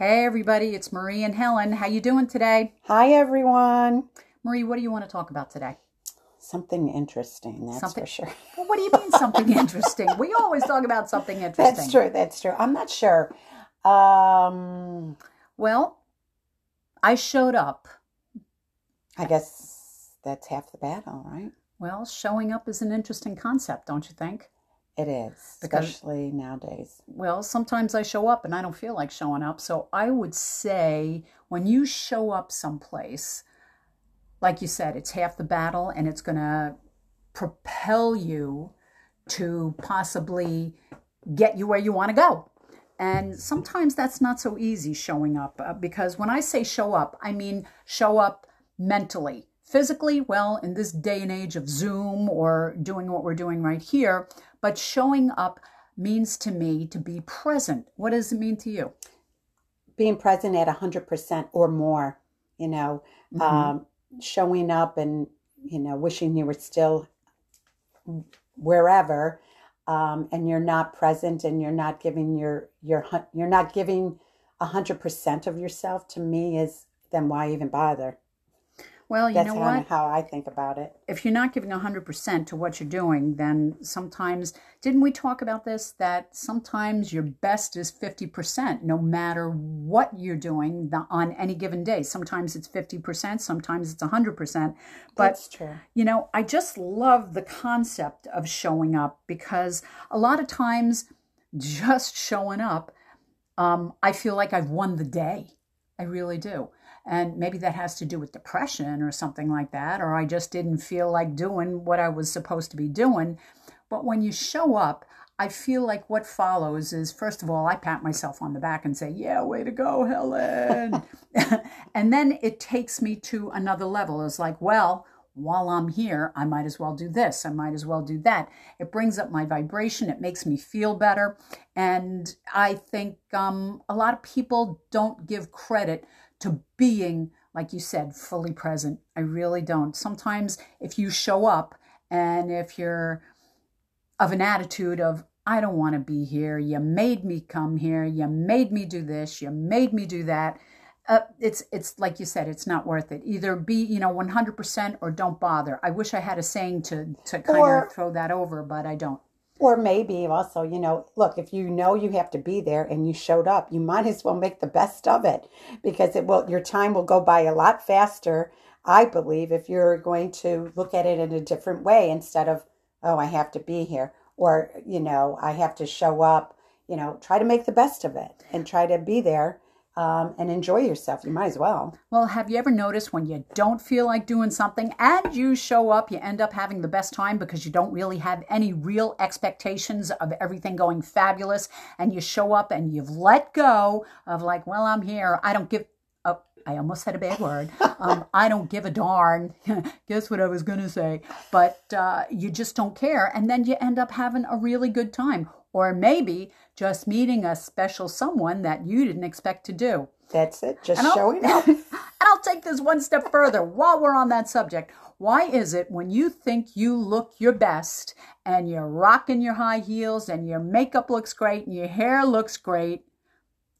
Hey everybody, it's Marie and Helen. How you doing today? Hi, everyone. Marie, what do you want to talk about today? Something interesting, that's Something- for sure. Well, what do you mean something interesting? We always talk about something interesting. That's true. That's true. I'm not sure. Um, Well, I showed up. I guess that's half the battle, right? Well, showing up is an interesting concept, don't you think? It is, Because- especially nowadays. Well, sometimes I show up and I don't feel like showing up. So I would say when you show up someplace, like you said, it's half the battle and it's going to propel you to possibly get you where you want to go. And sometimes that's not so easy showing up uh, because when I say show up, I mean show up mentally. Physically, well, in this day and age of Zoom or doing what we're doing right here, but showing up means to me to be present. What does it mean to you? Being present at 100% or more, you know, Mhm. um, showing up and, you know, wishing you were still wherever. Um, and you're not present and you're not giving your, your, you're not giving 100% of yourself to me is, then why even bother? Well, you That's know what? how I think about it. if you're not giving 100% to what you're doing, then sometimes, didn't we talk about this? That sometimes your best is 50%, no matter what you're doing the- on any given day. Sometimes it's 50%, sometimes it's 100%. But That's true. you know, I just love the concept of showing up because a lot of times just showing up, um, I feel like I've won the day. I really do. And maybe that has to do with depression or something like that, or I just didn't feel like doing what I was supposed to be doing. But when you show up, I feel like what follows is first of all, I pat myself on the back and say, Yeah, way to go, Helen. and then it takes me to another level. It's like, well, while I'm here, I might as well do this. I might as well do that. It brings up my vibration. It makes me feel better. And I think um, a lot of people don't give credit to being, like you said, fully present. I really don't. Sometimes if you show up and if you're of an attitude of, I don't want to be here. You made me come here. You made me do this. You made me do that. Uh, it's it's like you said, it's not worth it. Either be you know one hundred percent or don't bother. I wish I had a saying to to kind Or- of throw that over, but I don't. Or maybe also, you know, look, if you know you have to be there and you showed up, you might as well make the best of it because it will your time will go by a lot faster, I believe, if you're going to look at it in a different way instead of, oh, I have to be here or, you know, I have to show up, you know, try to make the best of it and try to be there um, and enjoy yourself. You might as well. Well, have you ever noticed when you don't feel like doing something and you show up, you end up having the best time because you don't really have any real expectations of everything going fabulous and you show up and you've let go of like, well, I'm here. I don't give oh, I almost said a bad word. Um, I don't give a darn. Guess what I was going to say? But uh, you just don't care. And then you end up having a really good time. Or maybe just meeting a special someone that you didn't expect to do. That's it. Just And showing up. and I'll take this one step further while we're on that subject. Why is it when you think you look your best and you're rocking your high heels and your makeup looks great and your hair looks great,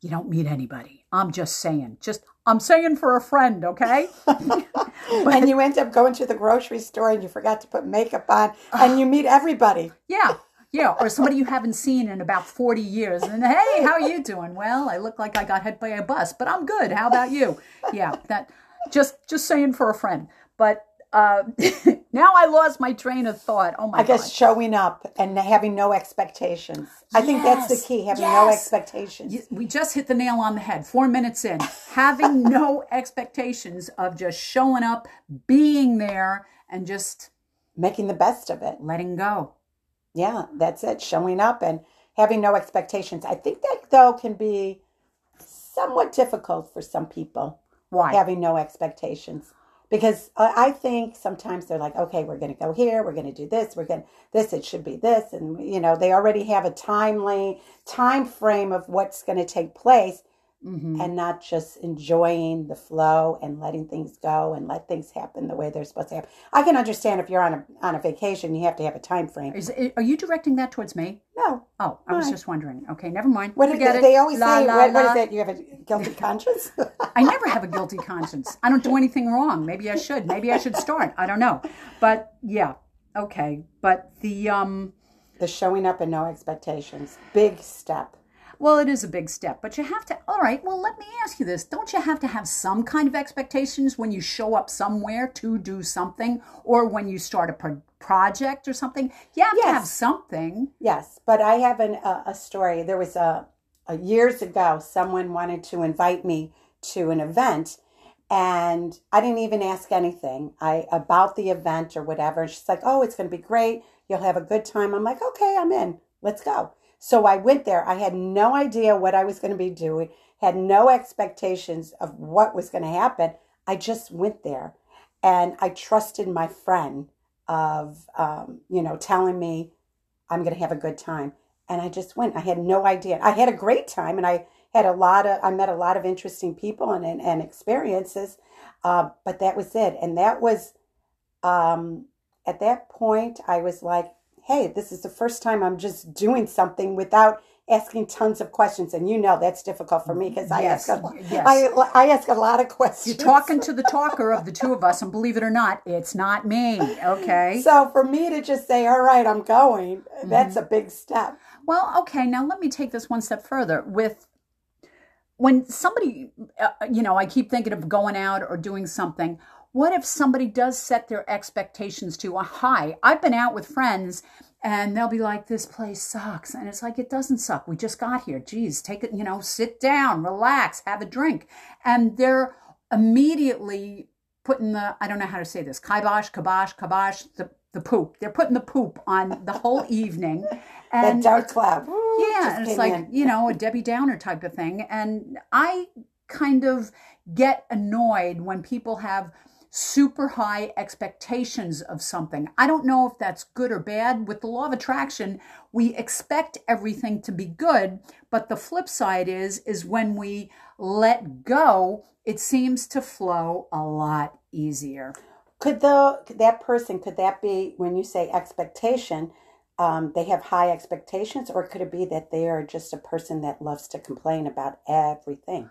you don't meet anybody? I'm just saying. Just I'm saying for a friend, okay? and you end up going to the grocery store and you forgot to put makeup on and you meet everybody. Yeah. Yeah, or somebody you haven't seen in about 40 years. And hey, how are you doing? Well, I look like I got hit by a bus, but I'm good. How about you? Yeah, that just just saying for a friend. But uh, now I lost my train of thought. Oh my God. I guess god. showing up and having no expectations. I think that's the key, having no expectations. You- We just hit the nail on the head. Four minutes in, having no expectations of just showing up, being there, and just Making the best of it. letting go. Yeah, that's it. Showing up and having no expectations. I think that, though, can be somewhat difficult for some people, Why? having no expectations. Because I think sometimes they're like, okay, we're going to go here, we're going to do this, we're going to this, it should be this, and you know they already have a timely time frame of what's going to take place. Mhm. and not just enjoying the flow and letting things go and let things happen the way they're supposed to happen. I can understand if you're on a on a vacation, you have to have a time frame. Is are you directing that towards me? No, Oh, I was just wondering. Okay, never mind. What Forget it? They always La, say, la, what, what la. is it? You have a guilty conscience? I never have a guilty conscience. I don't do anything wrong. Maybe I should. Maybe I should start. I don't know. But yeah, okay. But the um the showing up and no expectations, big step. Well, it is a big step, but you have to All right, well, let me ask you this. Don't you have to have some kind of expectations when you show up somewhere to do something or when you start a pro- project or something? You have to have something. Yes, but I have an, a, a story. There was a, a years ago, someone wanted to invite me to an event, and I didn't even ask anything. I about the event or whatever. She's like, "Oh, it's going to be great. You'll have a good time." I'm like, "Okay, I'm in. Let's go." So I went there. I had no idea what I was going to be doing. Had no expectations of what was going to happen. I just went there, and I trusted my friend of um, you know telling me I'm going to have a good time. And I just went. I had no idea. I had a great time, and I had a lot of. I met a lot of interesting people and and, and experiences. Uh, but that was it. And that was, um, at that point, I was like, "Hey, this is the first time I'm just doing something without asking tons of questions." And you know that's difficult for me because I Yes, ask a, yes. I, I ask a lot of questions. You're talking to the talker of the two of us, and believe it or not, it's not me. Okay. So for me to just say, "All right, I'm going," that's Mm-hmm. a big step. Well, okay, now let me take this one step further. With when somebody, uh, you know, I keep thinking of going out or doing something. What if somebody does set their expectations to a high? I've been out with friends and they'll be like, this place sucks. And it's like, it doesn't suck. We just got here. Geez, take it, you know, sit down, relax, have a drink. And they're immediately putting the, I don't know how to say this, kibosh, kibosh, kibosh, the, the poop. They're putting the poop on the whole evening. That And dark cloud. Yeah, it's like, in. you know, a Debbie Downer type of thing. And I kind of get annoyed when people have super high expectations of something. I don't know if that's good or bad. With the law of attraction, we expect everything to be good, but the flip side is is when we let go, it seems to flow a lot easier. Could the that person could that be when you say expectation? Um, they have high expectations, or could it be that they are just a person that loves to complain about everything?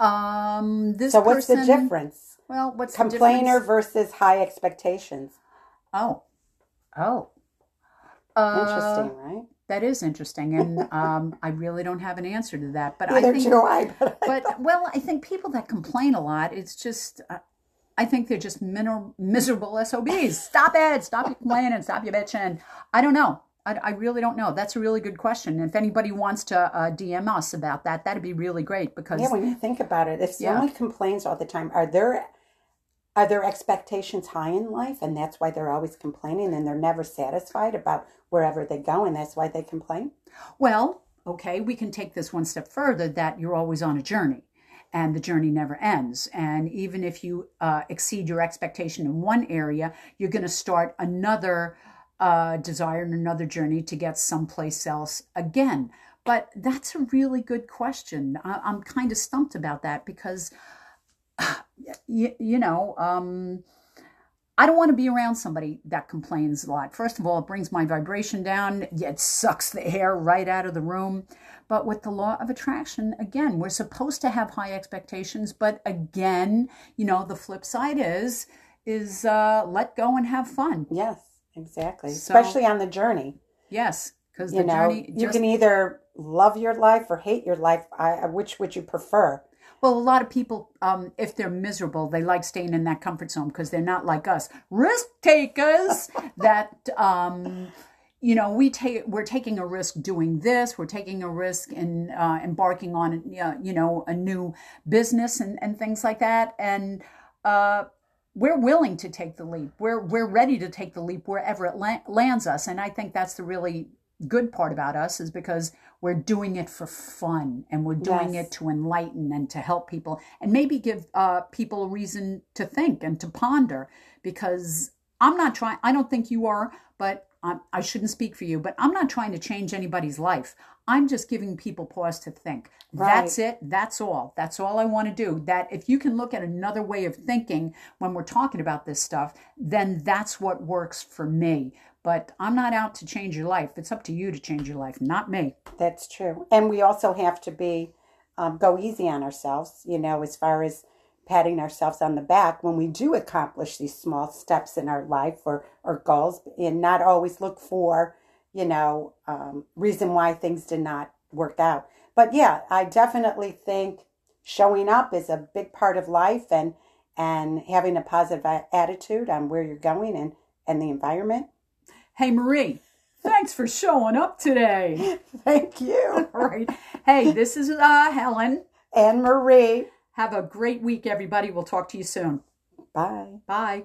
Um this So what's the difference? Well, what's the Complainer versus high expectations. Oh. Oh. Uh, Interesting, right? That is interesting, and um, I really don't have an answer to that. But Neither I think, do I. But, I but well, I think people that complain a lot, it's just, uh, I think they're just min- miserable SOBs. Stop it! Stop your complaining! Stop your bitching! I don't know. I, I really don't know. That's a really good question. If anybody wants to uh, DM us about that, that'd be really great because yeah, when you think about it, if Yeah. someone complains all the time, are there are their expectations high in life, and that's why they're always complaining, and they're never satisfied about wherever they go, and that's why they complain? Well, okay, we can take this one step further that you're always on a journey and the journey never ends. And even if you uh, exceed your expectation in one area, you're going to start another uh, desire and another journey to get someplace else again. But that's a really good question. I- I'm kind of stumped about that because, you, you know, um, I don't want to be around somebody that complains a lot. First of all, it brings my vibration down. It sucks the air right out of the room. But with the law of attraction, again, we're supposed to have high expectations. But again, you know, the flip side is is uh, let go and have fun. Yes, exactly. So- Especially on the journey. Yes, because You the know, journey. you can either love your life or hate your life. I, which would you prefer? Well, a lot of people, um, if they're miserable, they like staying in that comfort zone because they're not like us, risk takers. that um, you know, we take we're taking a risk doing this. We're taking a risk in uh, embarking on, uh, you know, a new business and and things like that. And uh, we're willing to take the leap. We're we're ready to take the leap wherever it la- lands us. And I think that's the really good part about us is because we're doing it for fun and we're doing Yes. it to enlighten and to help people and maybe give uh, people a reason to think and to ponder because i'm not trying i don't think you are but I'm, I shouldn't speak for you, but I'm not trying to change anybody's life. I'm just giving people pause to think. That's it. That's all. That's all I want to do. That if you can look at another way of thinking when we're talking about this stuff, then that's what works for me. But I'm not out to change your life. It's up to you to change your life, not me. That's true. And we also have to be um, go easy on ourselves, you know, as far as patting ourselves on the back when we do accomplish these small steps in our life or, or goals and not always look for, you know, um, reason why things did not work out. But yeah, I definitely think showing up is a big part of life and and having a positive attitude on where you're going and, and the environment. Hey, Marie, thanks for showing up today. Thank you. All right. Hey, this is uh, Helen. And Marie. Have a great week, everybody. We'll talk to you soon. Bye. Bye.